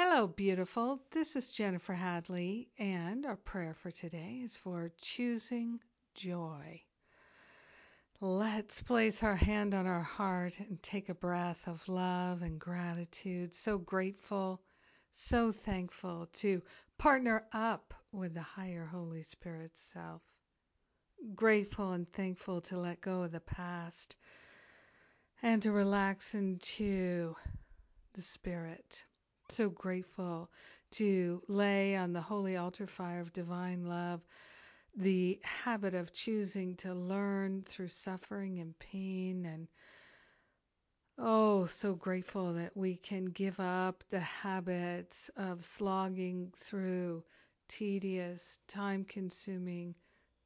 Hello, beautiful. This is Jennifer Hadley, and our prayer for today is for choosing joy. Let's place our hand on our heart and take a breath of love and gratitude. So grateful, so thankful to partner up with the higher Holy Spirit self. Grateful and thankful to let go of the past and to relax into the Spirit so grateful to lay on the holy altar fire of divine love the habit of choosing to learn through suffering and pain and oh so grateful that we can give up the habits of slogging through tedious time consuming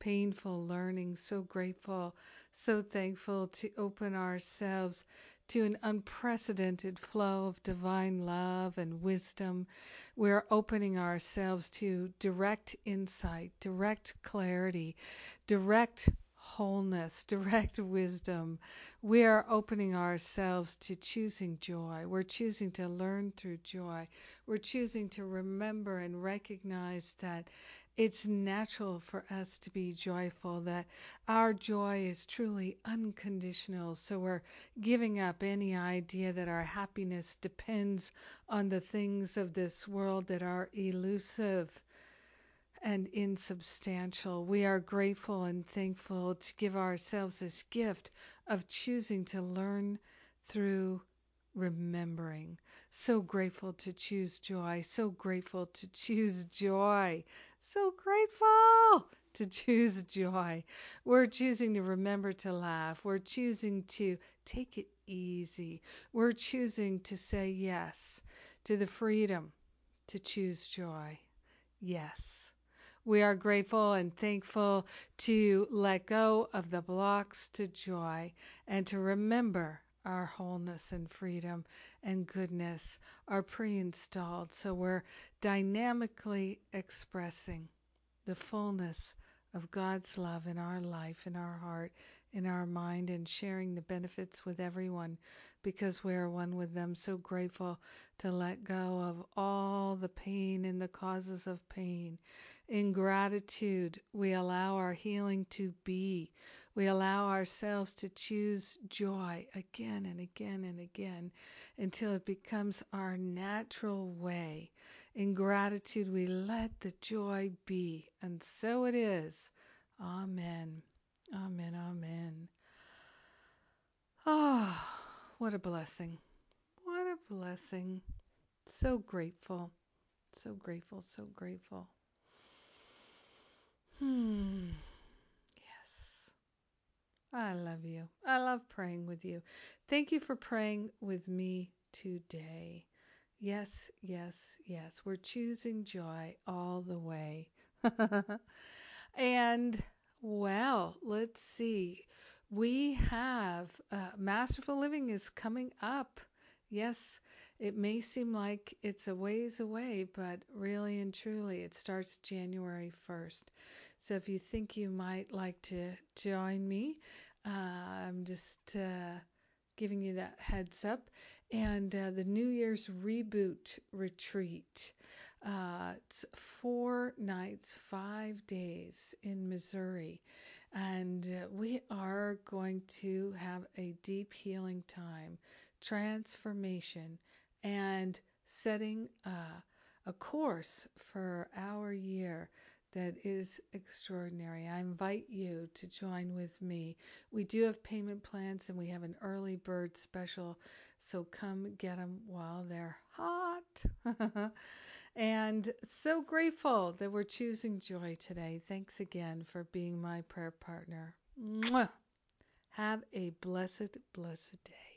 painful learning. So grateful so thankful to open ourselves to an unprecedented flow of divine love and wisdom. We're opening ourselves to direct insight, direct clarity, direct wholeness, direct wisdom. We are opening ourselves to choosing joy. We're choosing to learn through joy. We're choosing to remember and recognize that it's natural for us to be joyful, that our joy is truly unconditional. So we're giving up any idea that our happiness depends on the things of this world that are elusive and insubstantial. We are grateful and thankful to give ourselves this gift of choosing to learn through remembering. So grateful to choose joy. So grateful to choose joy. So grateful to choose joy. We're choosing to remember to laugh. We're choosing to take it easy. We're choosing to say yes to the freedom to choose joy. Yes. We are grateful and thankful to let go of the blocks to joy and to remember our wholeness and freedom and goodness are pre installed. So we're dynamically expressing the fullness of God's love in our life, in our heart, in our mind, and sharing the benefits with everyone because we are one with them. So grateful to let go of all the pain and the causes of pain. In gratitude, we allow our healing to be. We allow ourselves to choose joy again and again and again until it becomes our natural way. In gratitude, we let the joy be, and so it is. Amen. Amen. Amen. Ah, oh, what a blessing. What a blessing. So grateful. So grateful. So grateful. Hmm. Yes. I love you. I love praying with you. Thank you for praying with me today. Yes, yes, yes. We're choosing joy all the way. and well, let's see. We have uh, Masterful Living is coming up. Yes, it may seem like it's a ways away, but really and truly, it starts January 1st. So if you think you might like to join me, uh, I'm just uh, giving you that heads up. And uh, the New Year's Reboot Retreat. Uh, it's four nights, five days in Missouri. And uh, we are going to have a deep healing time, transformation, and setting uh, a course for our year that is extraordinary. I invite you to join with me. We do have payment plans and we have an early bird special, so come get them while they're hot. and so grateful that we're choosing joy today. Thanks again for being my prayer partner. Mwah! Have a blessed, blessed day.